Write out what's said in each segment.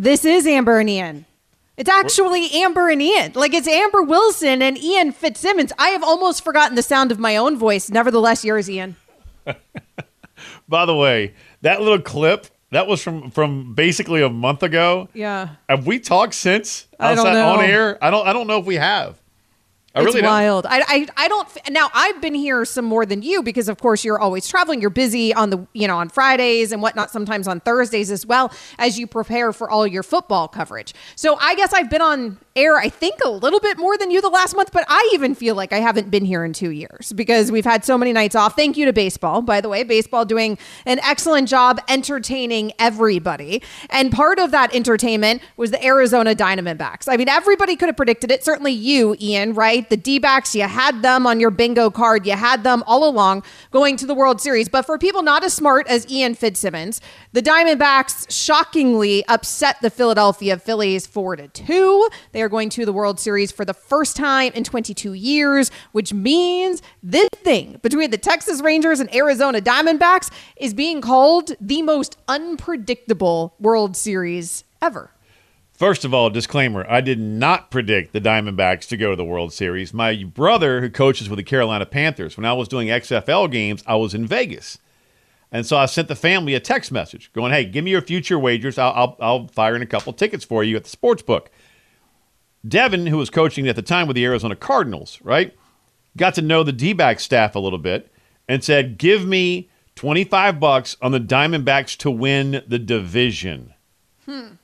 This is Amber and Ian. It's actually Amber and Ian. Like it's Amber Wilson and Ian Fitzsimmons. I have almost forgotten the sound of my own voice. Nevertheless, yours, Ian. By the way, that little clip that was from from basically a month ago. Yeah. Have we talked since I don't outside know. on air? I don't. I don't know if we have. I it's really wild. I, I I don't now. I've been here some more than you because, of course, you're always traveling. You're busy on the you know on Fridays and whatnot. Sometimes on Thursdays as well as you prepare for all your football coverage. So I guess I've been on air. I think a little bit more than you the last month, but I even feel like I haven't been here in two years because we've had so many nights off. Thank you to baseball, by the way. Baseball doing an excellent job entertaining everybody, and part of that entertainment was the Arizona Diamondbacks. I mean, everybody could have predicted it. Certainly you, Ian, right? The D backs, you had them on your bingo card. You had them all along going to the World Series. But for people not as smart as Ian Fitzsimmons, the Diamondbacks shockingly upset the Philadelphia Phillies 4 to 2. They are going to the World Series for the first time in 22 years, which means this thing between the Texas Rangers and Arizona Diamondbacks is being called the most unpredictable World Series ever. First of all, disclaimer: I did not predict the Diamondbacks to go to the World Series. My brother, who coaches with the Carolina Panthers, when I was doing XFL games, I was in Vegas, and so I sent the family a text message going, "Hey, give me your future wagers. I'll I'll, I'll fire in a couple tickets for you at the sports book." Devin, who was coaching at the time with the Arizona Cardinals, right, got to know the D-back staff a little bit and said, "Give me twenty-five bucks on the Diamondbacks to win the division." Hmm.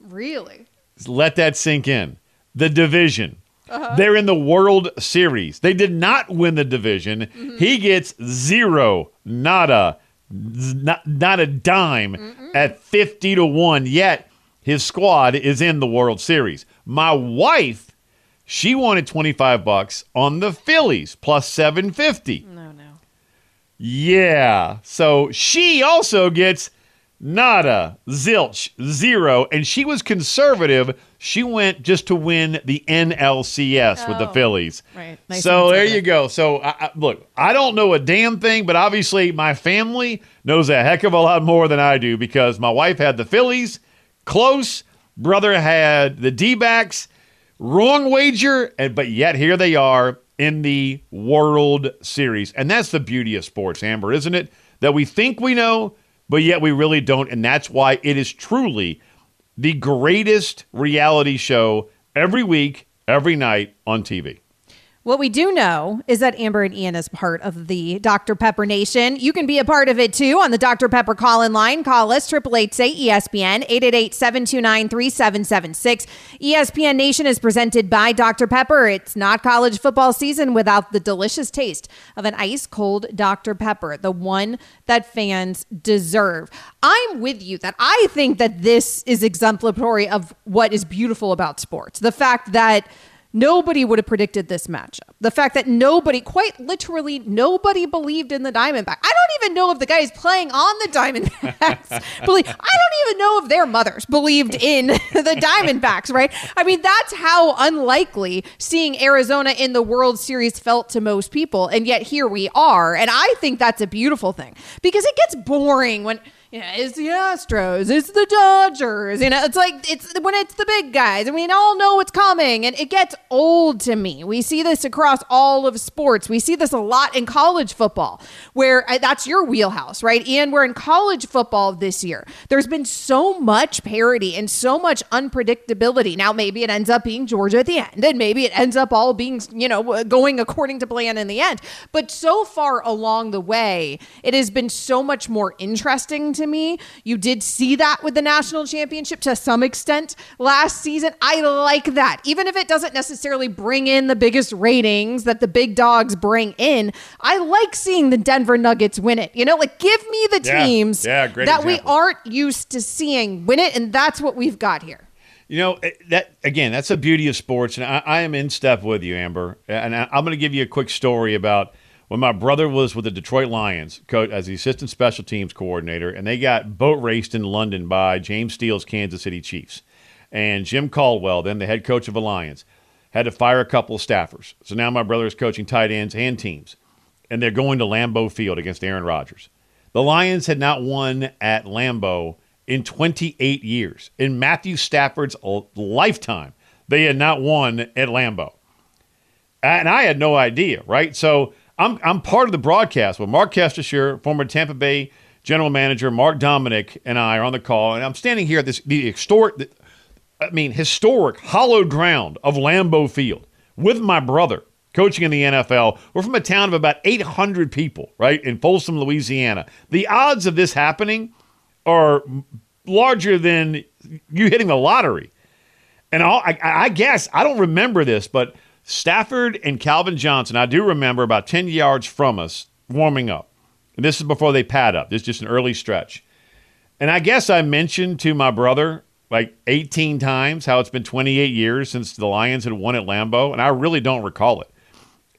Really? Let that sink in. The division. Uh-huh. They're in the World Series. They did not win the division. Mm-hmm. He gets zero, nada, not, not a dime at 50 to 1. Yet his squad is in the World Series. My wife, she wanted 25 bucks on the Phillies plus 750. No, no. Yeah. So she also gets nada, zilch, zero, and she was conservative. She went just to win the NLCS with the Oh, Phillies. right. Nice so there you go. So I, I, look, I don't know a damn thing, but obviously my family knows a heck of a lot more than I do because my wife had the Phillies close, brother had the D-backs, wrong wager, and but yet here they are in the World Series. And that's the beauty of sports, Amber, isn't it? That we think we know, but yet we really don't. And that's why it is truly the greatest reality show every week, every night on TV. What we do know is that Amber and Ian is part of the Dr. Pepper Nation. You can be a part of it too on the Dr. Pepper call in line. Call us 888 say ESPN 888 729 3776. ESPN Nation is presented by Dr. Pepper. It's not college football season without the delicious taste of an ice cold Dr. Pepper, the one that fans deserve. I'm with you that I think that this is exemplary of what is beautiful about sports. The fact that Nobody would have predicted this matchup. The fact that nobody, quite literally, nobody believed in the Diamondback. I don't even know if the guys playing on the Diamondbacks believe. I don't even know if their mothers believed in the Diamondbacks. Right? I mean, that's how unlikely seeing Arizona in the World Series felt to most people, and yet here we are. And I think that's a beautiful thing because it gets boring when you know, it's the Astros, it's the Dodgers. You know, it's like it's when it's the big guys, and we all know what's coming, and it gets old to me. We see this across all of sports. We see this a lot in college football, where uh, that's your wheelhouse, right? Ian, we're in college football this year. There's been so much parity and so much unpredictability. Now, maybe it ends up being Georgia at the end, and maybe it ends up all being, you know, going according to plan in the end. But so far along the way, it has been so much more interesting to me. You did see that with the national championship to some extent last season. I like that. Even if it doesn't necessarily bring in the biggest ratings that the big dogs bring in, I like seeing the Denver Nuggets win it. You know, like give me the Yeah. teams Yeah, that we aren't used to seeing win it, and that's what we've got here. You know eh, that again. That's the beauty of sports, and I, I am in step with you, Amber. And I, I'm going to give you a quick story about when my brother was with the Detroit Lions, coach as the assistant special teams coordinator, and they got boat raced in London by James Steele's Kansas City Chiefs, and Jim Caldwell, then the head coach of the Lions, had to fire a couple of staffers. So now my brother is coaching tight ends and teams, and they're going to Lambeau Field against Aaron Rodgers. The Lions had not won at Lambeau in 28 years. In Matthew Stafford's lifetime, they had not won at Lambeau. And I had no idea, right? So I'm, I'm part of the broadcast with Mark Kestecher, former Tampa Bay general manager, Mark Dominik, and I are on the call. And I'm standing here at this, the historic, I mean, historic, hollowed ground of Lambeau Field with my brother coaching in the NFL. We're from a town of about 800 people, right, in Folsom, Louisiana. The odds of this happening are larger than you hitting the lottery. And I, I guess, I don't remember this, but Stafford and Calvin Johnson, I do remember about 10 yards from us warming up. And this is before they pad up. This is just an early stretch. And I guess I mentioned to my brother like 18 times how it's been 28 years since the Lions had won at Lambeau, and I really don't recall it.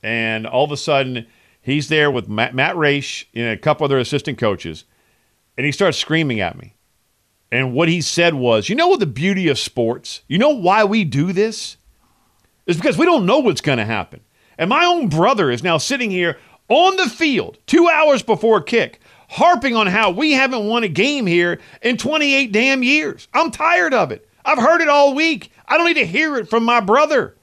And all of a sudden, he's there with Matt, Matt Raish and a couple other assistant coaches, and he starts screaming at me. And what he said was, You know what the beauty of sports? You know why we do this? It's because we don't know what's going to happen. And my own brother is now sitting here on the field two hours before kick, harping on how we haven't won a game here in 28 damn years. I'm tired of it. I've heard it all week. I don't need to hear it from my brother.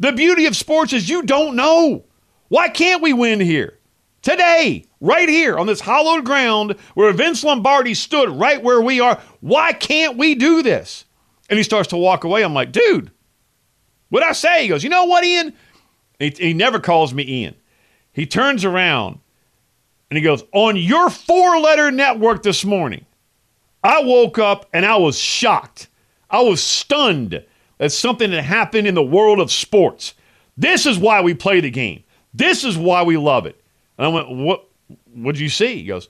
The beauty of sports is you don't know. Why can't we win here? Today, right here on this hollowed ground where Vince Lombardi stood right where we are, why can't we do this? And he starts to walk away. I'm like, dude, what'd I say? He goes, you know what, Ian? He, he never calls me Ian. He turns around and he goes, on your four letter network this morning, I woke up and I was shocked. I was stunned that's something that happened in the world of sports. This is why we play the game. This is why we love it. And I went, What what'd you see? He goes,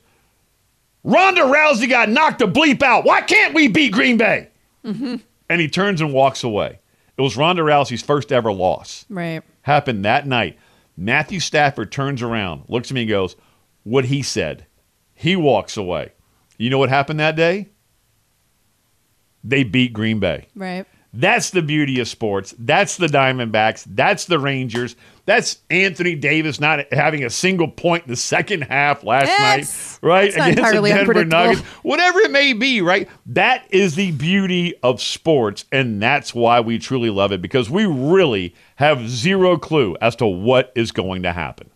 Ronda Rousey got knocked the bleep out. Why can't we beat Green Bay? Mm-hmm. And he turns and walks away. It was Ronda Rousey's first ever loss. Right. Happened that night. Matthew Stafford turns around, looks at me, and goes, What he said. He walks away. You know what happened that day? They beat Green Bay. Right. That's the beauty of sports. That's the Diamondbacks. That's the Rangers. That's Anthony Davis not having a single point in the second half last night, right? Against the Denver Nuggets. Whatever it may be, right? That is the beauty of sports. And that's why we truly love it because we really have zero clue as to what is going to happen.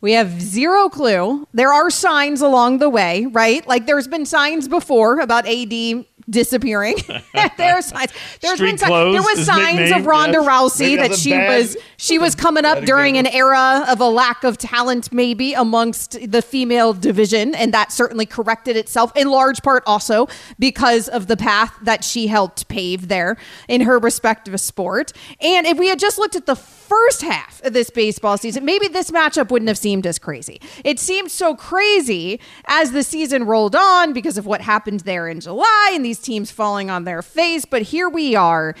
We have zero clue. There are signs along the way, right? Like there's been signs before about AD disappearing. there's signs. There's Street been signs. There was signs of Ronda yes. Rousey that she bad, was she was coming up during an era of a lack of talent, maybe amongst the female division, and that certainly corrected itself in large part also because of the path that she helped pave there in her respective sport. And if we had just looked at the first half of this baseball season, maybe this matchup wouldn't have seemed as crazy. It seemed so crazy as the season rolled on because of what happened there in July and these teams falling on their face. But here we are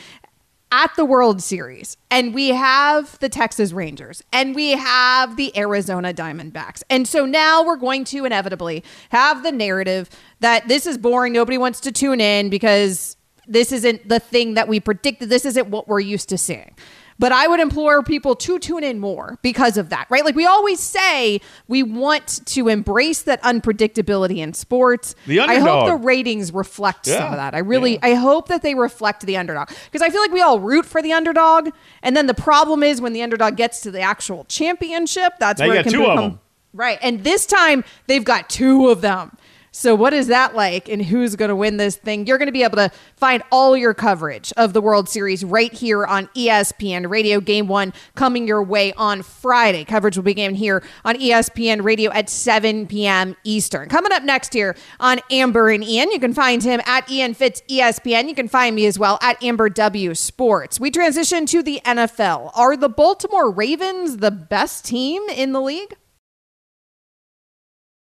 at the World Series, and we have the Texas Rangers, and we have the Arizona Diamondbacks. And so now we're going to inevitably have the narrative that this is boring. Nobody wants to tune in because this isn't the thing that we predicted. This isn't what we're used to seeing. But I would implore people to tune in more because of that, right? Like we always say, we want to embrace that unpredictability in sports. The underdog. I hope the ratings reflect yeah. some of that. I really, yeah. I hope that they reflect the underdog because I feel like we all root for the underdog, and then the problem is when the underdog gets to the actual championship, that's now where it can become. Right. And this time they've got two of them. So, what is that like, and who's going to win this thing? You're going to be able to find all your coverage of the World Series right here on ESPN Radio. Game one coming your way on Friday. Coverage will begin here on ESPN Radio at 7 p.m. Eastern. Coming up next here on Amber and Ian, you can find him at Ian Fitz ESPN. You can find me as well at Amber W Sports. We transition to the NFL. Are the Baltimore Ravens the best team in the league?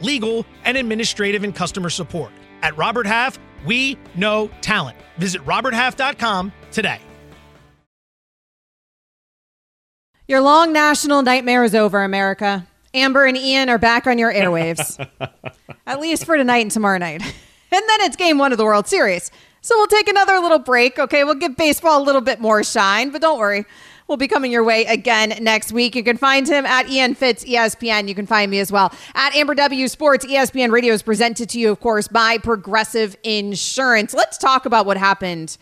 legal, and administrative and customer support. At Robert Half, we know talent. Visit RobertHalf.com today. Your long national nightmare is over, America. Amber and Ian are back on your airwaves, at least for tonight and tomorrow night. And then it's game one of the World Series. So we'll take another little break. Okay. We'll give baseball a little bit more shine, but don't worry. We'll be coming your way again next week. You can find him at Ian Fitz ESPN. You can find me as well at Amber W Sports. ESPN Radio is presented to you, of course, by Progressive Insurance. Let's talk about what happened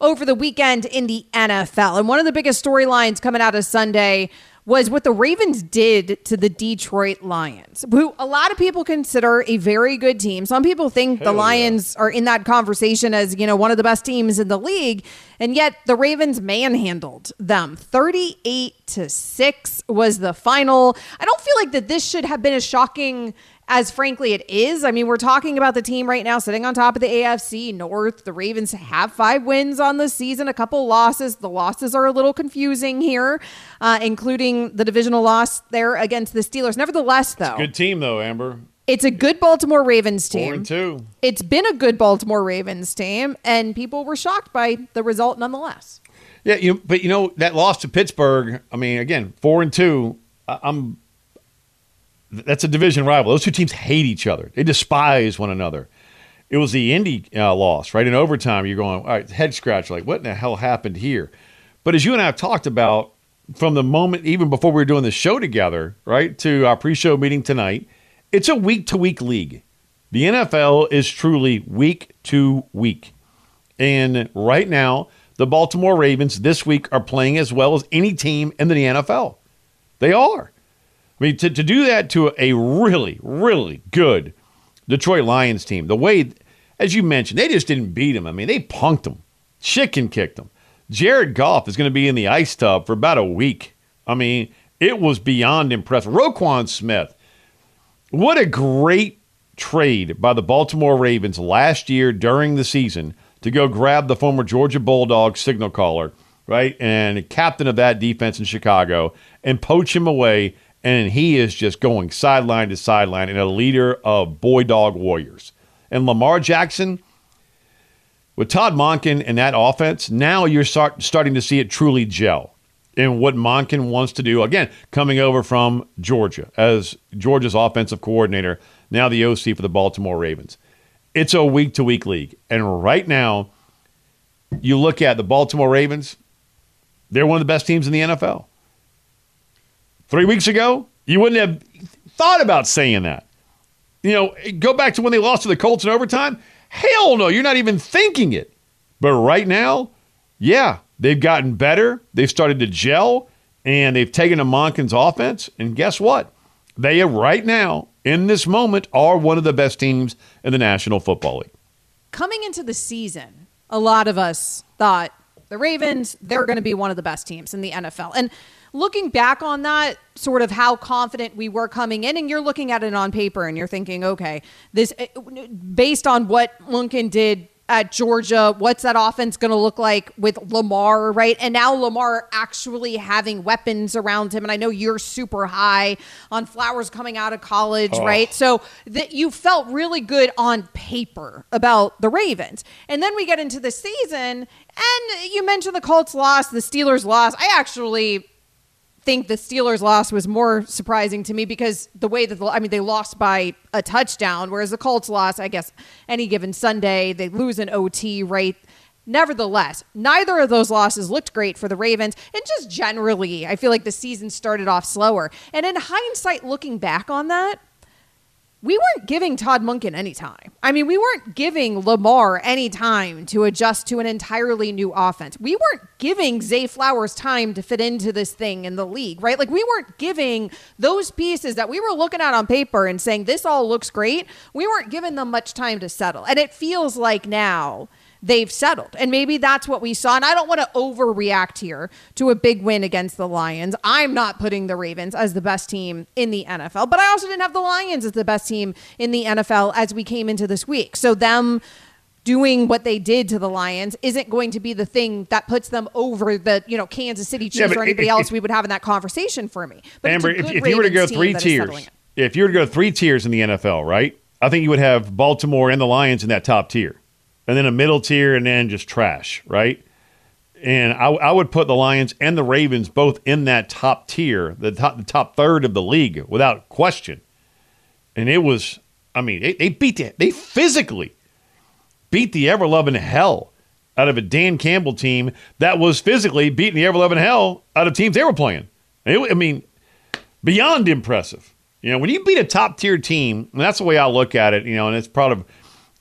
over the weekend in the NFL. And one of the biggest storylines coming out of Sunday was what the Ravens did to the Detroit Lions, who a lot of people consider a very good team. Some people think Hell the yeah. Lions are in that conversation as, you know, one of the best teams in the league. And yet the Ravens manhandled them. 38 to 6 was the final. I don't feel like that this should have been a shocking as frankly it is. I mean, we're talking about the team right now sitting on top of the AFC North. The Ravens have five wins on the season, a couple losses. The losses are a little confusing here, uh, including the divisional loss there against the Steelers. Nevertheless, though, Good team though, Amber. it's a good Baltimore Ravens team. Four and two. It's been a good Baltimore Ravens team, and people were shocked by the result nonetheless. Yeah, you. But you know that loss to Pittsburgh. I mean, again, four and two. I'm. That's a division rival. Those two teams hate each other. They despise one another. It was the Indy uh, loss, right? In overtime, you're going, all right, head scratch, like, what in the hell happened here? But as you and I have talked about from the moment, even before we were doing the show together, right, to our pre show meeting tonight, it's a week to week league. The NFL is truly week to week. And right now, the Baltimore Ravens this week are playing as well as any team in the NFL. They are. I mean, to, to do that to a really, really good Detroit Lions team, the way, as you mentioned, they just didn't beat them. I mean, they punked them, chicken kicked them. Jared Goff is going to be in the ice tub for about a week. I mean, it was beyond impressive. Roquan Smith, what a great trade by the Baltimore Ravens last year during the season to go grab the former Georgia Bulldog signal caller, right? And captain of that defense in Chicago and poach him away. And he is just going sideline to sideline and a leader of boy dog warriors. And Lamar Jackson, with Todd Monken and that offense, now you're start, starting to see it truly gel in what Monken wants to do. Again, coming over from Georgia as Georgia's offensive coordinator, now the OC for the Baltimore Ravens. It's a week to week league. And right now, you look at the Baltimore Ravens, they're one of the best teams in the NFL. Three weeks ago, you wouldn't have thought about saying that. You know, go back to when they lost to the Colts in overtime. Hell no, you're not even thinking it. But right now, yeah, they've gotten better. They've started to gel, and they've taken to Monken's offense. And guess what? They are right now, in this moment, are one of the best teams in the National Football League. Coming into the season, a lot of us thought the Ravens, they're going to be one of the best teams in the NFL. And looking back on that, sort of how confident we were coming in, and you're looking at it on paper and you're thinking, okay, this eh, based on what Monken did at Georgia, what's that offense going to look like with Lamar, right? And now Lamar actually having weapons around him. And I know you're super high on Flowers coming out of college, oh. right? So that you felt really good on paper about the Ravens. And then we get into the season, and you mentioned the Colts loss, the Steelers loss. I actually think the Steelers loss was more surprising to me because the way that the, I mean they lost by a touchdown, whereas the Colts lost, I guess, any given Sunday they lose an OT, right? Nevertheless, neither of those losses looked great for the Ravens, and just generally, I feel like the season started off slower. And in hindsight, looking back on that, we weren't giving Todd Monken any time. I mean, we weren't giving Lamar any time to adjust to an entirely new offense. We weren't giving Zay Flowers time to fit into this thing in the league, right? Like, we weren't giving those pieces that we were looking at on paper and saying, this all looks great. We weren't giving them much time to settle. And it feels like now they've settled. And maybe that's what we saw. And I don't want to overreact here to a big win against the Lions. I'm not putting the Ravens as the best team in the NFL, but I also didn't have the Lions as the best team in the NFL as we came into this week. So them doing what they did to the Lions isn't going to be the thing that puts them over the you know Kansas City Chiefs but or anybody if- else if- we would have in that conversation for me. But Amber, if, if you were to go three tiers, if you were to go three tiers in the NFL, right? I think you would have Baltimore and the Lions in that top tier, and then a middle tier, and then just trash, right? And I, I would put the Lions and the Ravens both in that top tier, the top, the top third of the league, without question. And it was, I mean, they, they beat that. They physically beat the ever loving hell out of a Dan Campbell team that was physically beating the ever loving hell out of teams they were playing. It- I mean, beyond impressive. You know, when you beat a top tier team, and that's the way I look at it. You know, and it's part of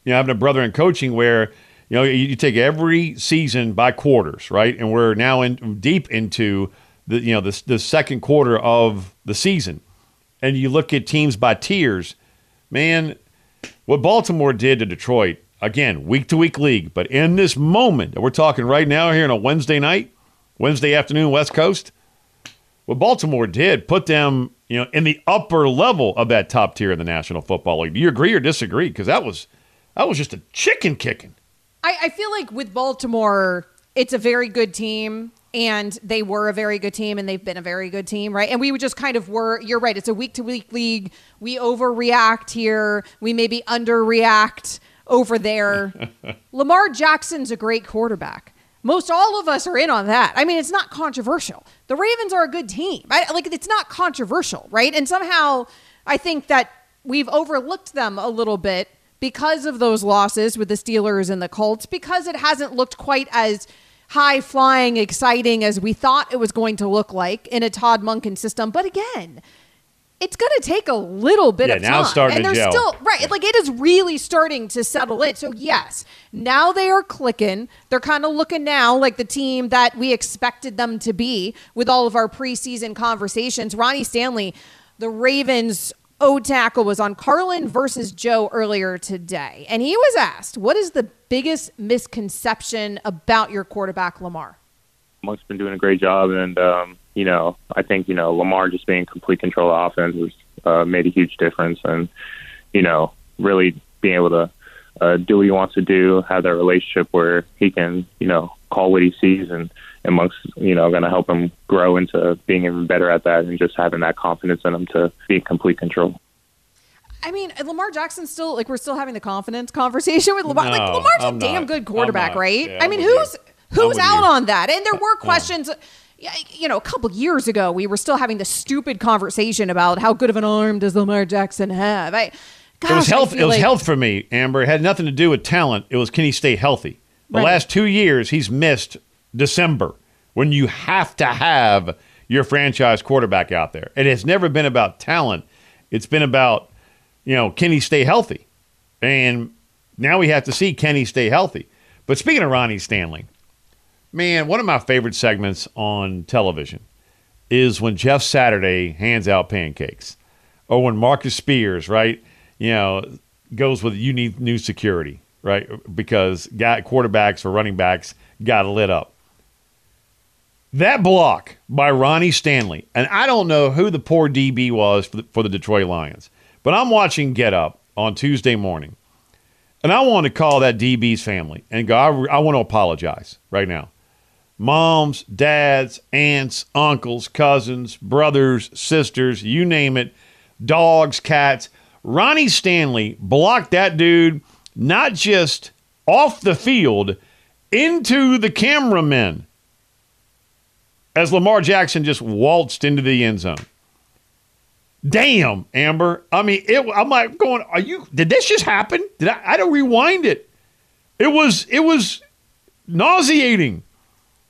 you know having a brother in coaching where you know you, take every season by quarters, right? And we're now in deep into the you know the the second quarter of the season, and you look at teams by tiers. Man, what Baltimore did to Detroit, again, week to week league, but in this moment we're talking right now here on a Wednesday night, Wednesday afternoon, West Coast, what Baltimore did put them, you know, in the upper level of that top tier in the National Football League. Do you agree or disagree? Because that was that was just a chicken kicking. I, I feel like with Baltimore, it's a very good team, and they were a very good team, and they've been a very good team, right? And we would just kind of were. You're right. It's a week to week league. We overreact here. We maybe underreact over there. Lamar Jackson's a great quarterback. Most all of us are in on that. I mean, it's not controversial. The Ravens are a good team. I, like it's not controversial, right? And somehow, I think that we've overlooked them a little bit because of those losses with the Steelers and the Colts, because it hasn't looked quite as high flying, exciting as we thought it was going to look like in a Todd Monken system. But again, it's going to take a little bit Yeah, of now time. starting and they're gel. still right. Like it is really starting to settle in. So yes, now they are clicking. They're kind of looking now like the team that we expected them to be with all of our preseason conversations. Ronnie Stanley, the Ravens. O tackle was on Carlin versus Joe earlier today, and he was asked, "What is the biggest misconception about your quarterback, Lamar?" Monk's been doing a great job, and um, you know, I think you know Lamar just being complete control of offense has uh, made a huge difference, and you know, really being able to uh, do what he wants to do, have that relationship where he can, you know, call what he sees, and and Monk's, you know, going to help him grow into being even better at that, and just having that confidence in him to be in complete control. I mean, Lamar Jackson still like we're still having the confidence conversation with Lamar. like Lamar's I'm a damn good quarterback, right? Yeah, I mean, with you. who's who's out you. on that? And there were questions. yeah, You know, a couple years ago, we were still having the stupid conversation about how good of an arm does Lamar Jackson have. I, gosh, It was health. It was like- health for me, Amber. It had nothing to do with talent. It was can he stay healthy? The Right. last two years, he's missed December when you have to have your franchise quarterback out there. It has never been about talent. It's been about you know can he stay healthy, and now we have to see can he stay healthy. But speaking of Ronnie Stanley, man, one of my favorite segments on television is when Jeff Saturday hands out pancakes, or when Marcus Spears, right, you know, goes with you need new security, right, because got quarterbacks or running backs got lit up. That block by Ronnie Stanley, and I don't know who the poor DB was for the, for the Detroit Lions, but I'm watching Get Up on Tuesday morning, and I want to call that DB's family and go, I, I want to apologize right now moms, dads, aunts, uncles, cousins, brothers, sisters, you name it, dogs, cats. Ronnie Stanley blocked that dude not just off the field, into the cameramen as Lamar Jackson just waltzed into the end zone. Damn, Amber. I mean, it, I'm like going, are you, did this just happen? Did I, I don't rewind it. It was, it was nauseating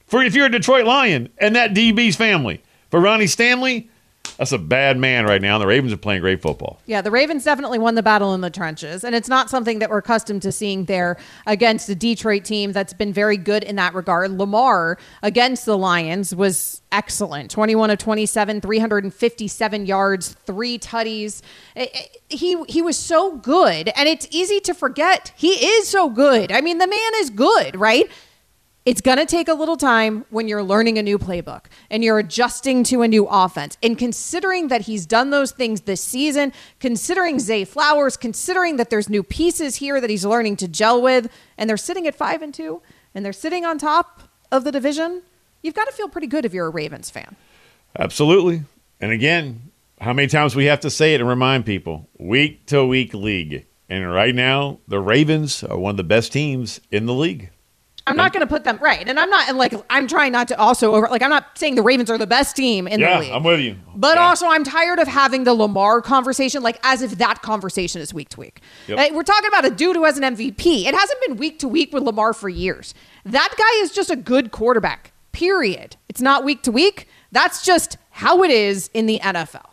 for if you're a Detroit Lion and that DB's family. For Ronnie Stanley, That's a bad man right now. The Ravens are playing great football. Yeah, the Ravens definitely won the battle in the trenches. And it's not something that we're accustomed to seeing there against a Detroit team that's been very good in that regard. Lamar against the Lions was excellent 21 of 27, 357 yards, three tutties. Eh, eh, he, he was so good. And it's easy to forget he is so good. I mean, the man is good, right? It's going to take a little time when you're learning a new playbook and you're adjusting to a new offense. And considering that he's done those things this season, considering Zay Flowers, considering that there's new pieces here that he's learning to gel with, and they're sitting at five and two, and they're sitting on top of the division, you've got to feel pretty good if you're a Ravens fan. Absolutely. And again, how many times we have to say it and remind people week to week league. And right now, the Ravens are one of the best teams in the league. I'm not going to put them right, and I'm not and like I'm trying not to also over like I'm not saying the Ravens are the best team in yeah, the league. I'm with you. But yeah. also, I'm tired of having the Lamar conversation, like as if that conversation is week to week. Yep. We're talking about a dude who has an MVP. It hasn't been week to week with Lamar for years. That guy is just a good quarterback. Period. It's not week to week. That's just how it is in the NFL.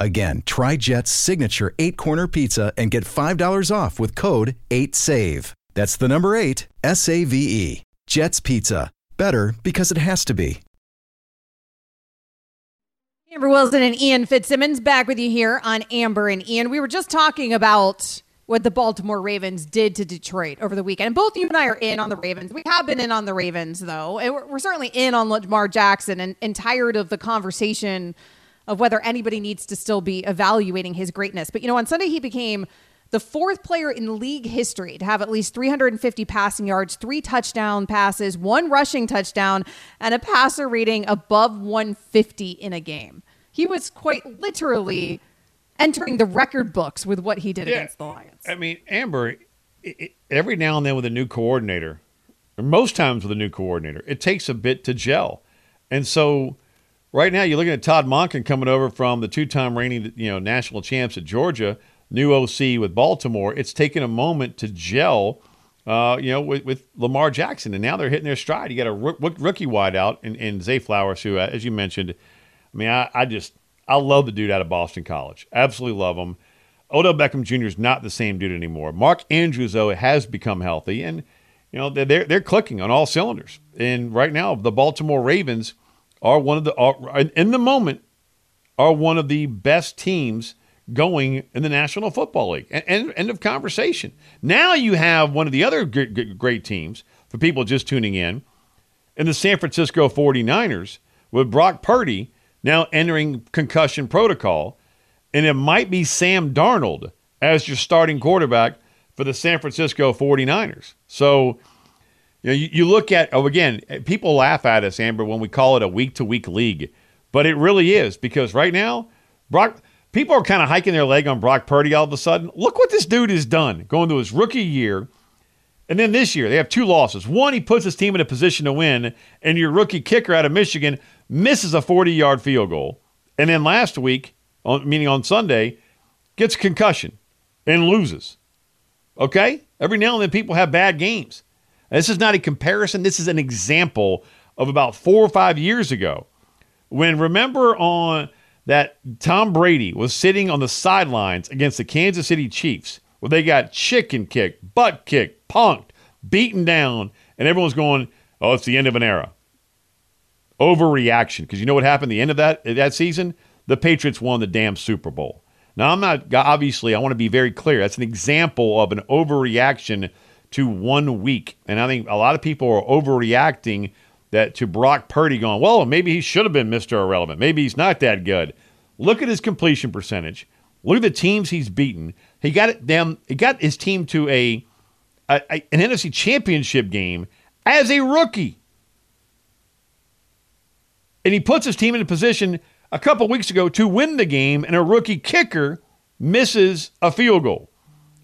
Again, try Jet's signature eight corner pizza and get $5 off with code 8SAVE. That's the number eight, S A V E. Jet's Pizza. Better because it has to be. Amber Wilson and Ian Fitzsimmons back with you here on Amber and Ian. We were just talking about what the Baltimore Ravens did to Detroit over the weekend. Both you and I are in on the Ravens. We have been in on the Ravens, though. And we're, we're certainly in on Lamar Jackson and, and tired of the conversation of whether anybody needs to still be evaluating his greatness. But, you know, on Sunday, he became the fourth player in league history to have at least 350 passing yards, three touchdown passes, one rushing touchdown, and a passer rating above 150 in a game. He was quite literally entering the record books with what he did yeah. against the Lions. I mean, Amber, it, every now and then with a new coordinator, or most times with a new coordinator, it takes a bit to gel. And so right now you're looking at Todd Monken coming over from the two-time reigning, you know, national champs at Georgia, new OC with Baltimore. It's taken a moment to gel, uh, you know, with, with, Lamar Jackson, and now they're hitting their stride. You got a rookie wideout in, in Zay Flowers, who, uh, as you mentioned, I mean, I, I just I love the dude out of Boston College. Absolutely love him. Odell Beckham Jr. is not the same dude anymore. Mark Andrews, though, has become healthy, and you know they're they're clicking on all cylinders. And right now, the Baltimore Ravens are one of the are, in the moment are one of the best teams going in the National Football League. And, and end of conversation. Now you have one of the other great, great teams for people just tuning in, in the San Francisco 49ers with Brock Purdy now entering concussion protocol, and it might be Sam Darnold as your starting quarterback for the San Francisco 49ers. So, you know, you, you look at, oh, again, eh, people laugh at us, Amber, when we call it a week to week league, but it really is because right now, Brock, people are kind of hiking their leg on Brock Purdy all of a sudden. Look what this dude has done going to his rookie year. And then this year, they have two losses. One, he puts his team in a position to win, and your rookie kicker out of Michigan misses a 40 yard field goal. And then last week, on, meaning on Sunday, gets concussion and loses. Okay? Every now and then people have bad games. This is not a comparison. This is an example of about four or five years ago when, remember, on that Tom Brady was sitting on the sidelines against the Kansas City Chiefs where they got chicken kicked, butt kicked, punked, beaten down, and everyone's going, oh, it's the end of an era overreaction because you know what happened the end of that that season? The Patriots won the damn Super Bowl. Now I'm not obviously I want to be very clear. That's an example of an overreaction to one week, and I think a lot of people are overreacting that to Brock Purdy going, well, maybe he should have been Mr. Irrelevant. Maybe he's not that good. Look at his completion percentage. Look at the teams he's beaten. He got it down. He got his team to a, a, a an NFC Championship game as a rookie and he puts his team in a position a couple weeks ago to win the game, and a rookie kicker misses a field goal.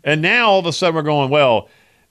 And now all of a sudden we're going, well,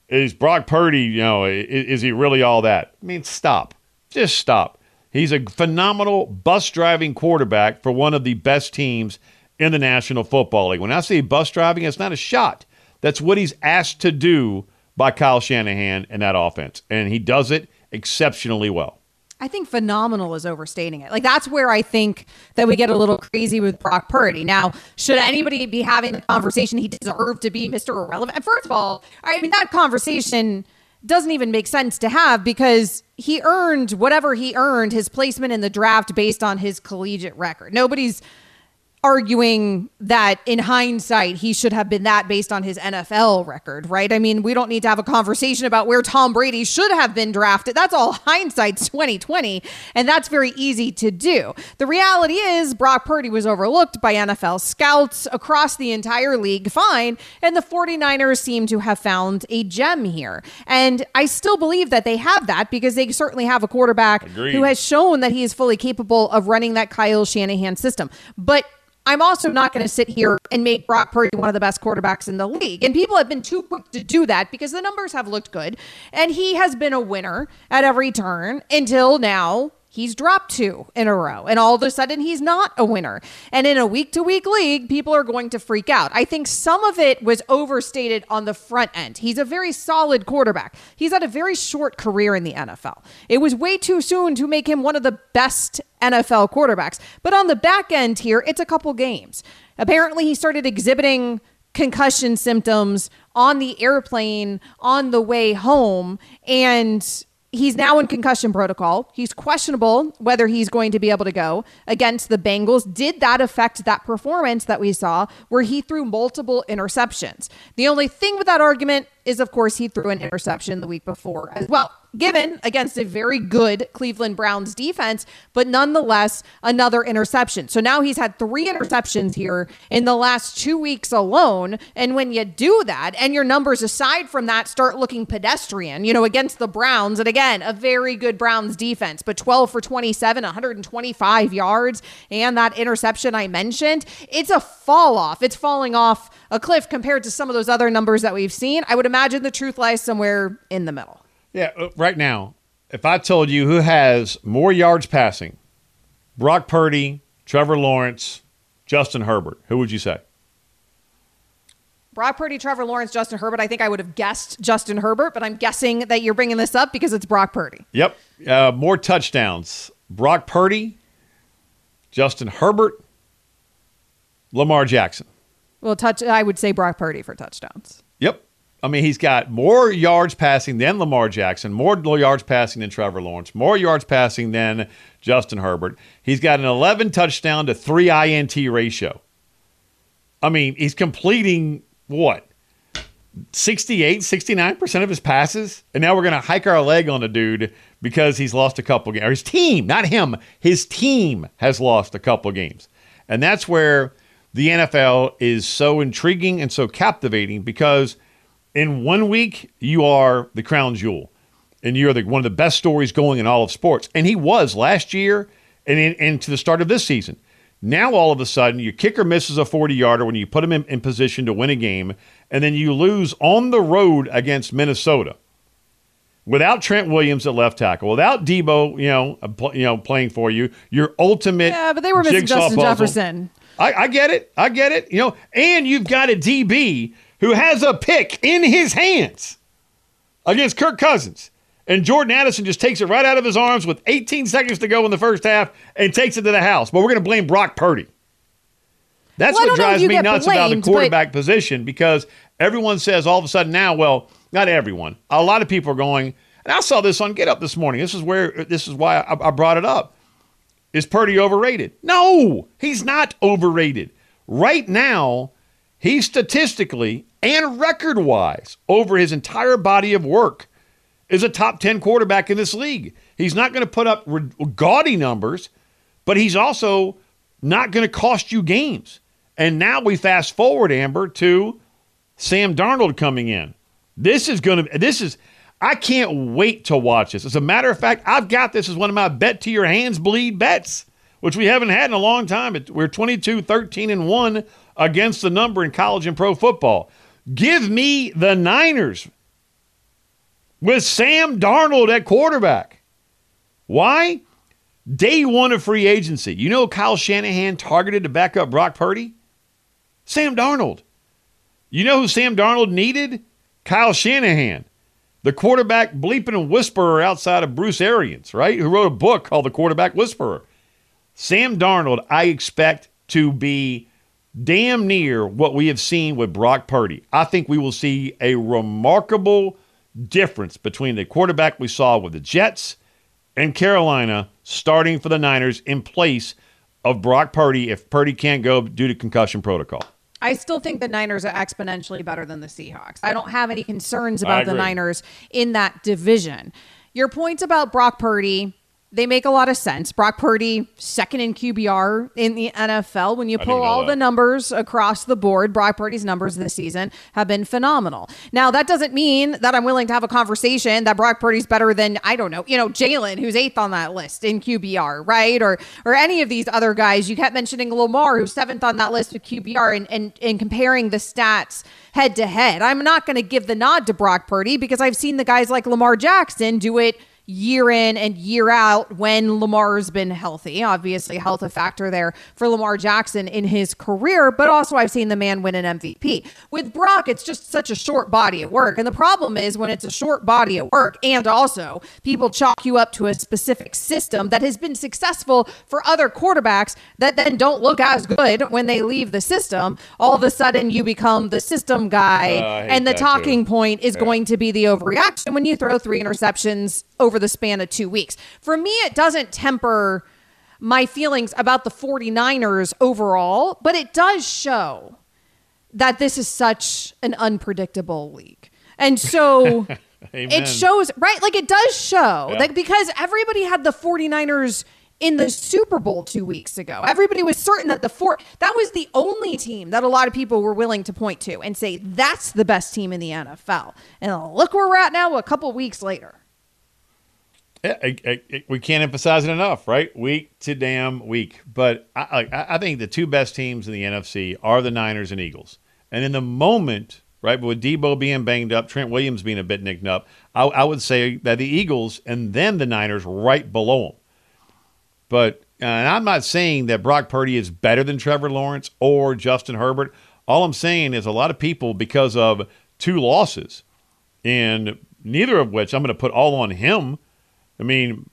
is Brock Purdy, you know, is, is he really all that? I mean, stop. Just stop. He's a phenomenal bus driving quarterback for one of the best teams in the National Football League. When I say bus driving, it's not a shot. That's what he's asked to do by Kyle Shanahan in that offense. And he does it exceptionally well. I think phenomenal is overstating it. Like that's where I think that we get a little crazy with Brock Purdy. Now, should anybody be having the conversation he deserved to be Mr. Irrelevant? First of all, I mean that conversation doesn't even make sense to have because he earned whatever he earned his placement in the draft based on his collegiate record. Nobody's arguing that in hindsight he should have been that based on his NFL record, right? I mean, we don't need to have a conversation about where Tom Brady should have been drafted. That's all hindsight 2020, and that's very easy to do. The reality is Brock Purdy was overlooked by NFL scouts across the entire league fine, and the 49ers seem to have found a gem here. And I still believe that they have that because they certainly have a quarterback Agreed. who has shown that he is fully capable of running that Kyle Shanahan system. But I'm also not going to sit here and make Brock Purdy one of the best quarterbacks in the league. And people have been too quick to do that because the numbers have looked good. And he has been a winner at every turn until now he's dropped two in a row and all of a sudden he's not a winner. And in a week to week league people are going to freak out. I think some of it was overstated on the front end. He's a very solid quarterback. He's had a very short career in the nfl it was way too soon to make him one of the best nfl quarterbacks. But on the back end here it's a couple games. Apparently he started exhibiting concussion symptoms on the airplane on the way home and he's now in concussion protocol. He's questionable whether he's going to be able to go against the Bengals. Did that affect that performance that we saw where he threw multiple interceptions? The only thing with that argument is, of course, he threw an interception the week before as well given against a very good Cleveland Browns defense, but nonetheless, another interception. So now he's had three interceptions here in the last two weeks alone. And when you do that, and your numbers aside from that start looking pedestrian, you know, against the Browns, and again, a very good Browns defense, but 12 for 27, 125 yards, and that interception I mentioned, it's a fall off. It's falling off a cliff compared to some of those other numbers that we've seen. I would imagine the truth lies somewhere in the middle. Yeah, uh, right now, if I told you who has more yards passing, Brock Purdy, Trevor Lawrence, Justin Herbert, who would you say? Brock Purdy, Trevor Lawrence, Justin Herbert. I think I would have guessed Justin Herbert, but I'm guessing that you're bringing this up because it's Brock Purdy. Yep. Uh, more touchdowns. Brock Purdy, Justin Herbert, Lamar Jackson. Well, touch. I would say Brock Purdy for touchdowns. Yep. I mean, he's got more yards passing than Lamar Jackson, more yards passing than Trevor Lawrence, more yards passing than Justin Herbert. He's got an 11 touchdown to 3 INT ratio. I mean, he's completing what? 68, 69% of his passes. And now we're going to hike our leg on a dude because he's lost a couple games. Or his team, not him, his team has lost a couple games. And that's where the NFL is so intriguing and so captivating because in one week, you are the crown jewel and you're the, one of the best stories going in all of sports. And he was last year and, in, and to the start of this season. Now, all of a sudden, your kicker misses a 40 yarder when you put him in, in position to win a game, and then you lose on the road against Minnesota without Trent Williams at left tackle, without Deebo, you know, you know, playing for you, your ultimate yeah, but they were missing Justin puzzle. Jefferson. I, I, get it, I get it, you know, and you've got a DB who has a pick in his hands against Kirk Cousins. And Jordan Addison just takes it right out of his arms with 18 seconds to go in the first half and takes it to the house. But we're going to blame Brock Purdy. That's well, what drives me nuts blamed, about the quarterback but... position because everyone says all of a sudden now, well, not everyone. A lot of people are going, and I saw this on Get Up this morning. This is where this is why I, I brought it up. Is Purdy overrated? No, he's not overrated. Right now, he's statistically and record wise, over his entire body of work, is a top 10 quarterback in this league. He's not going to put up gaudy numbers, but he's also not going to cost you games. And now we fast forward, Amber, to Sam Darnold coming in. This is going to, this is, I can't wait to watch this. As a matter of fact, I've got this as one of my bet to your hands bleed bets which we haven't had in a long time. We're 22, 13, and 1 against the number in college and pro football. Give me the Niners with Sam Darnold at quarterback. Why? Day one of free agency. You know Kyle Shanahan targeted to back up Brock Purdy? Sam Darnold. You know who Sam Darnold needed? Kyle Shanahan, the quarterback bleeping whisperer outside of Bruce Arians, right? Who wrote a book called The Quarterback Whisperer. Sam Darnold, I expect to be damn near what we have seen with Brock Purdy. I think we will see a remarkable difference between the quarterback we saw with the Jets and Carolina starting for the Niners in place of Brock Purdy if Purdy can't go due to concussion protocol. I still think the Niners are exponentially better than the Seahawks. I don't have any concerns about the Niners in that division. Your points about Brock Purdy, they make a lot of sense. Brock Purdy, second in QBR in the NFL. When you pull all that. the numbers across the board, Brock Purdy's numbers this season have been phenomenal. Now, that doesn't mean that I'm willing to have a conversation that Brock Purdy's better than, I don't know, you know, Jalen, who's eighth on that list in QBR, right? Or or any of these other guys. You kept mentioning Lamar, who's seventh on that list with QBR, and and, and comparing the stats head to head. I'm not going to give the nod to Brock Purdy because I've seen the guys like Lamar Jackson do it year in and year out when Lamar's been healthy. Obviously, health a factor there for Lamar Jackson in his career, but also I've seen the man win an MVP. With Brock, it's just such a short body of work. And the problem is when it's a short body of work and also people chalk you up to a specific system that has been successful for other quarterbacks that then don't look as good when they leave the system, all of a sudden you become the system guy. Uh, and the that too. talking point is going to be the overreaction when you throw three interceptions over the span of two weeks. For me, it doesn't temper my feelings about the 49ers overall, but it does show that this is such an unpredictable league. And so it shows, right? Like it does show, Yeah. like because everybody had the 49ers in the Super Bowl two weeks ago. Everybody was certain that the four that was the only team that a lot of people were willing to point to and say that's the best team in the NFL. And look where we're at now, a couple weeks later. Yeah, I, I- I- we can't emphasize it enough, right? Week to damn week. But I, I, think the two best teams in the NFC are the Niners and Eagles. And in the moment, right, with Deebo being banged up, Trent Williams being a bit nicked up, I, would say that the Eagles and then the Niners right below them. But and I'm not saying that Brock Purdy is better than Trevor Lawrence or Justin Herbert. All I'm saying is a lot of people, because of two losses, and neither of which I'm going to put all on him. I mean,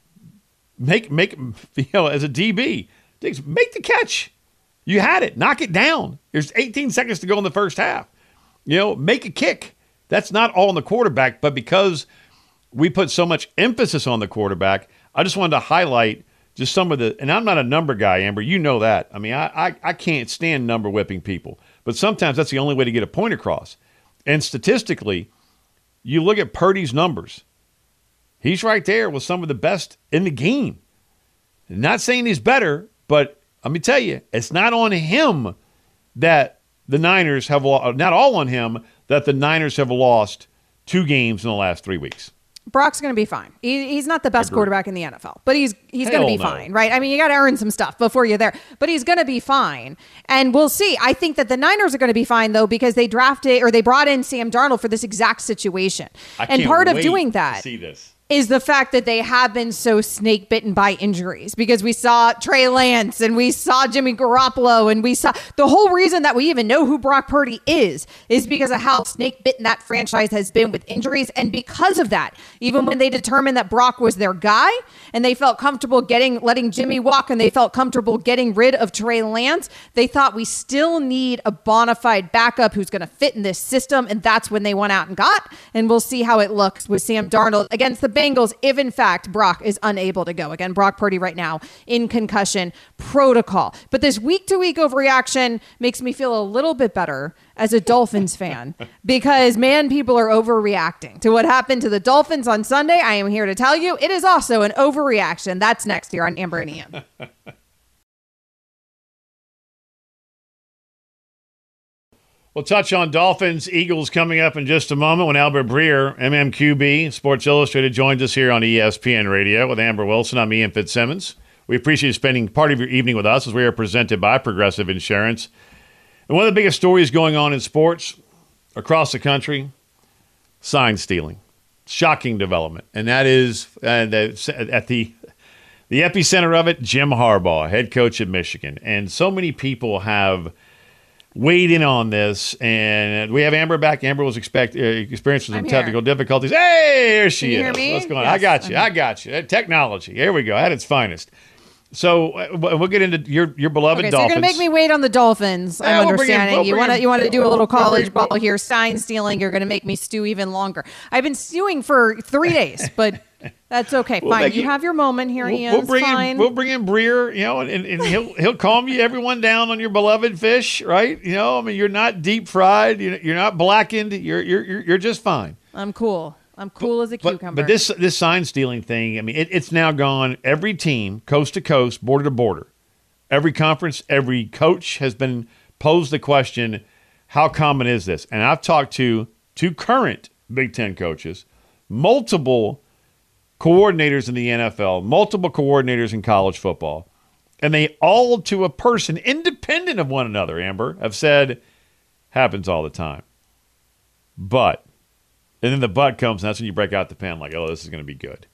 make make you know as a DB, make the catch. You had it. Knock it down. There's 18 seconds to go in the first half. You know, make a kick. That's not all on the quarterback, but because we put so much emphasis on the quarterback, I just wanted to highlight just some of the. And I'm not a number guy, Amber. You know that. I mean, I I, I can't stand number whipping people, but sometimes that's the only way to get a point across. And statistically, you look at Purdy's numbers. He's right there with some of the best in the game. Not saying he's better, but let me tell you, it's not on him that the Niners have lo- not all on him that the Niners have lost two games in the last three weeks. Brock's going to be fine. He, he's not the best Agreed. quarterback in the NFL, but he's he's going to be no. fine, right? I mean, you got to earn some stuff before you're there, but he's going to be fine, and we'll see. I think that the Niners are going to be fine though because they drafted or they brought in Sam Darnold for this exact situation, I and part of doing that see this. Is the fact that they have been so snake bitten by injuries because we saw Trey Lance and we saw Jimmy Garoppolo and we saw the whole reason that we even know who Brock Purdy is is because of how snake bitten that franchise has been with injuries. And because of that, even when they determined that Brock was their guy and they felt comfortable getting letting Jimmy walk and they felt comfortable getting rid of Trey Lance, they thought we still need a bona fide backup who's going to fit in this system. And that's when they went out and got. And we'll see how it looks with Sam Darnold against the Bengals if, in fact, Brock is unable to go. Again, Brock Purdy right now in concussion protocol. But this week to week overreaction makes me feel a little bit better as a Dolphins fan because, man, people are overreacting to what happened to the Dolphins on Sunday. I am here to tell you it is also an overreaction. That's next here on Amber and Ian. We'll touch on Dolphins, Eagles coming up in just a moment when Albert Breer, MMQB, Sports Illustrated, joins us here on ESPN Radio with Amber Wilson. I'm Ian Fitzsimmons. We appreciate you spending part of your evening with us as we are presented by Progressive Insurance. And one of the biggest stories going on in sports across the country sign stealing. Shocking development. And that is uh, at the the epicenter of it, Jim Harbaugh, head coach of Michigan. And so many people have weighed in on this. And we have Amber back. Amber was expect, uh, experiencing some I'm technical here. difficulties. Hey, here she Can is. What's going on? Yes, I got you. I got you. Uh, Technology. Here we go. At its finest. So uh, we'll get into your your beloved Okay, so you're gonna make me wait on the Dolphins. Yeah, I'm we'll bring in- understanding. we'll you want to you want to do a little college ball here, sign stealing. You're gonna make me stew even longer. I've been stewing for three days, but that's okay. We'll fine. You you- have your moment here, We'll, Ian. we'll bring fine. in we'll bring in Breer, you know, and, and he'll he'll calm you everyone down on your beloved fish, right? You know, I mean, you're not deep fried, you're, you're not blackened, you're you're you're just fine. I'm cool. I'm cool as a But, cucumber. but this this sign stealing thing, I mean, it, it's now gone every team, coast to coast, border to border, every conference, every coach has been posed the question, how common is this? And I've talked to two current Big Ten coaches, multiple coordinators in the NFL, multiple coordinators in college football, and they all to a person, independent of one another, Amber, have said happens all the time. But and then the but comes, and that's when you break out the pen, like, oh, this is going to be good.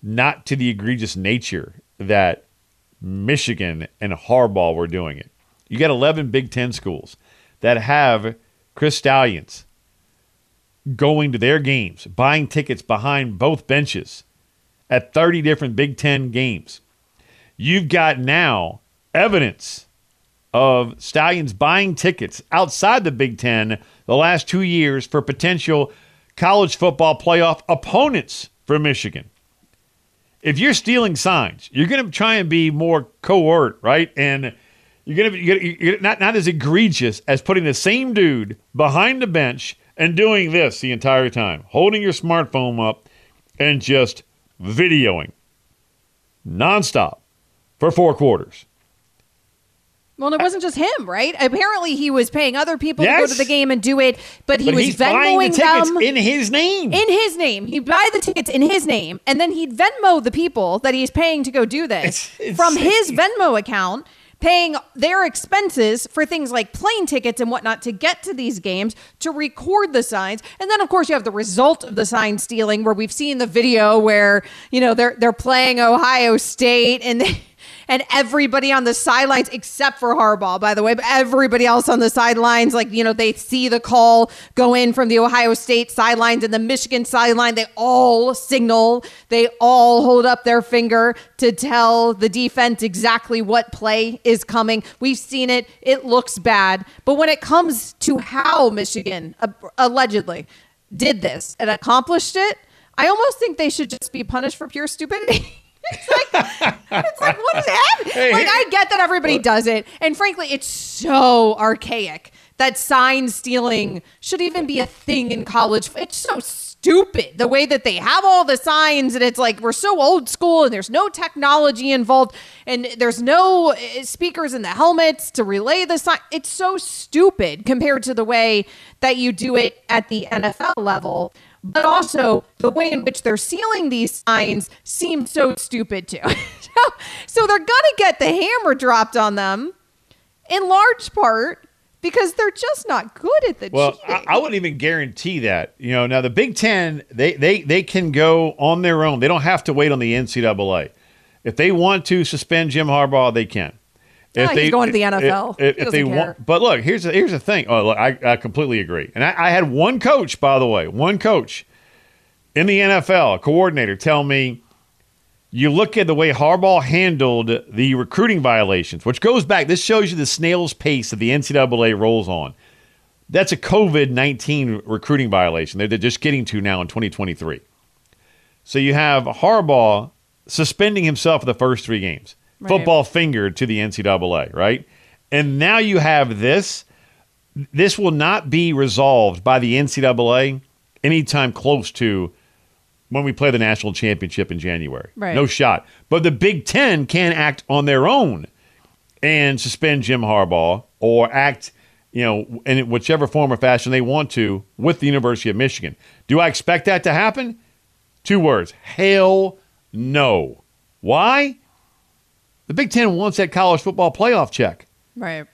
Not to the egregious nature that Michigan and Harbaugh were doing it. You got 11 Big Ten schools that have Chris Stalions going to their games, buying tickets behind both benches at 30 different Big Ten games. You've got now evidence of Stalions buying tickets outside the Big Ten the last two years for potential college football playoff opponents for Michigan. If you're stealing signs, you're going to try and be more covert, right? And you're going to be you're, not, not as egregious as putting the same dude behind the bench and doing this the entire time, holding your smartphone up and just videoing nonstop for four quarters. well, it wasn't just him, right? Apparently, he was paying other people to go to the game and do it, but he But was he's buying the tickets them in his name. in his name. He'd buy the tickets in his name, and then he'd Venmo the people that he's paying to go do this It's from his. Venmo account, paying their expenses for things like plane tickets and whatnot to get to these games, to record the signs. And then of course you have the result of the sign stealing where we've seen the video where, you know, they're they're playing Ohio State and they and everybody on the sidelines, except for Harbaugh, by the way, but everybody else on the sidelines, like, you know, they see the call go in from the Ohio State sidelines and the Michigan sideline. They all signal, they all hold up their finger to tell the defense exactly what play is coming. We've seen it, it looks bad. But when it comes to how Michigan uh, allegedly did this and accomplished it, I almost think they should just be punished for pure stupidity. it's like it's like what is happening? Hey, like I get that everybody does it, and frankly, it's so archaic that sign stealing should even be a thing in college. It's so stupid the way that they have all the signs, and it's like we're so old school, and there's no technology involved, and there's no uh, speakers in the helmets to relay the sign. It's so stupid compared to the way that you do it at the NFL level but also the way in which they're sealing these signs seems so stupid too. so, so they're gonna get the hammer dropped on them in large part because they're just not good at the Well, cheating. I, I wouldn't even guarantee that. You know, now the Big Ten, they, they, they can go on their own. They don't have to wait on the NCAA. If they want to suspend Jim Harbaugh, they can. Ah, he's going to the NFL. If, He if they care. want, but look, here's the, here's the thing. Oh, look, I, I completely agree. And I, I had one coach, by the way, one coach in the NFL, a coordinator, tell me you look at the way Harbaugh handled the recruiting violations, which goes back, this shows you the snail's pace that the NCAA rolls on. That's a COVID 19 recruiting violation that they're just getting to now in 2023. So you have Harbaugh suspending himself for the first three games, Right. football finger to the NCAA, right? And now you have this. This will not be resolved by the NCAA anytime close to when we play the national championship in January. Right. No shot. But the Big Ten can act on their own and suspend Jim Harbaugh or act, you know, in whichever form or fashion they want to with the University of Michigan. Do I expect that to happen? Two words. Hell no. Why? The Big Ten wants that college football playoff check. Right.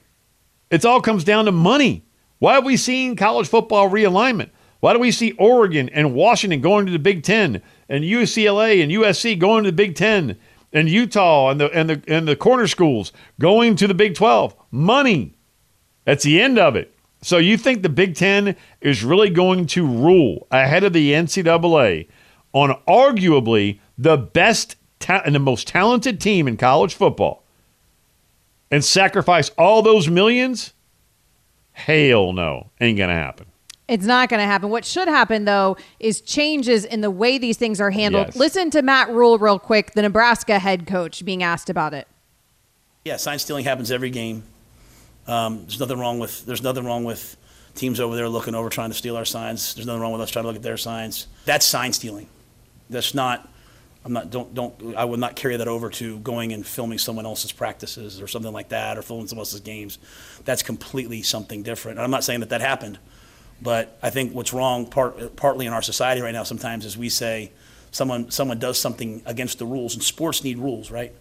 It all comes down to money. Why have we seen college football realignment? Why do we see Oregon and Washington going to the Big Ten and UCLA and USC going to the Big Ten and Utah and the and the and the corner schools going to the Big Twelve? Money. That's the end of it. So you think the Big Ten is really going to rule ahead of the NCAA on arguably the best ta- and the most talented team in college football and sacrifice all those millions? Hell no. Ain't going to happen. It's not going to happen. What should happen, though, is changes in the way these things are handled. Yes. Listen to Matt Rhule real quick, the Nebraska head coach, being asked about it. Yeah, sign stealing happens every game. Um, there's nothing wrong with there's nothing wrong with teams over there looking over trying to steal our signs. There's nothing wrong with us trying to look at their signs. That's sign stealing. That's not. I'm not. Don't don't. I would not carry that over to going and filming someone else's practices or something like that, or filming someone else's games. That's completely something different. And I'm not saying that that happened, but I think what's wrong part, partly in our society right now sometimes is we say someone someone does something against the rules, and sports need rules, right?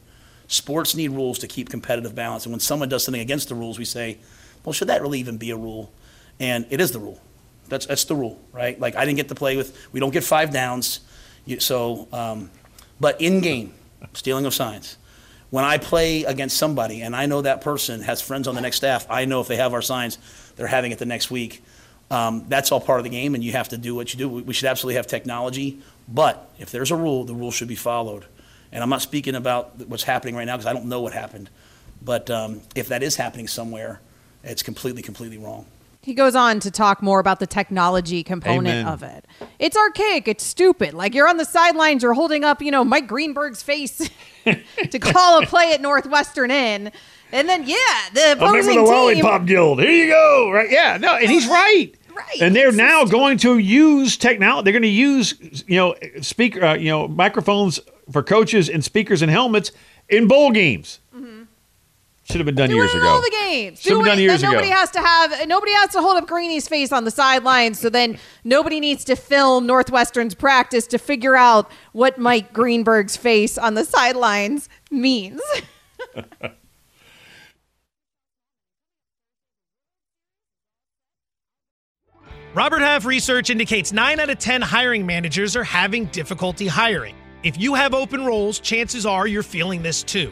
Sports need rules to keep competitive balance. And when someone does something against the rules, we say, well, should that really even be a rule? And it is the rule. That's, that's the rule, right? Like, I didn't get to play with, we don't get five downs. You, so, um, but in game, stealing of signs. When I play against somebody and I know that person has friends on the next staff, I know if they have our signs, they're having it the next week. Um, that's all part of the game, and you have to do what you do. We- should absolutely have technology, but if there's a rule, the rule should be followed. And I'm not speaking about what's happening right now because I don't know what happened. But um, if that is happening somewhere, it's completely, completely wrong. He goes on to talk more about the technology component Amen. of it. It's archaic. It's stupid. Like you're on the sidelines, you're holding up, you know, Mike Greenberg's face to call a play at Northwestern in. And then, yeah, the opposing Remember the team. Lollipop Guild. Here you go. Right? Yeah. No, and he's right. Right. And they're now going to use technology. They're going to use, you know, speaker, uh, you know, microphones for coaches and speakers and helmets in bowl games. Should have been done Do years it in ago. all the games. Should have been done years then nobody ago. has to have nobody has to hold up Greeny's face on the sidelines. So then nobody needs to film Northwestern's practice to figure out what Mike Greenberg's face on the sidelines means. Robert Half research indicates 9 out of 10 hiring managers are having difficulty hiring. If you have open roles, chances are you're feeling this too.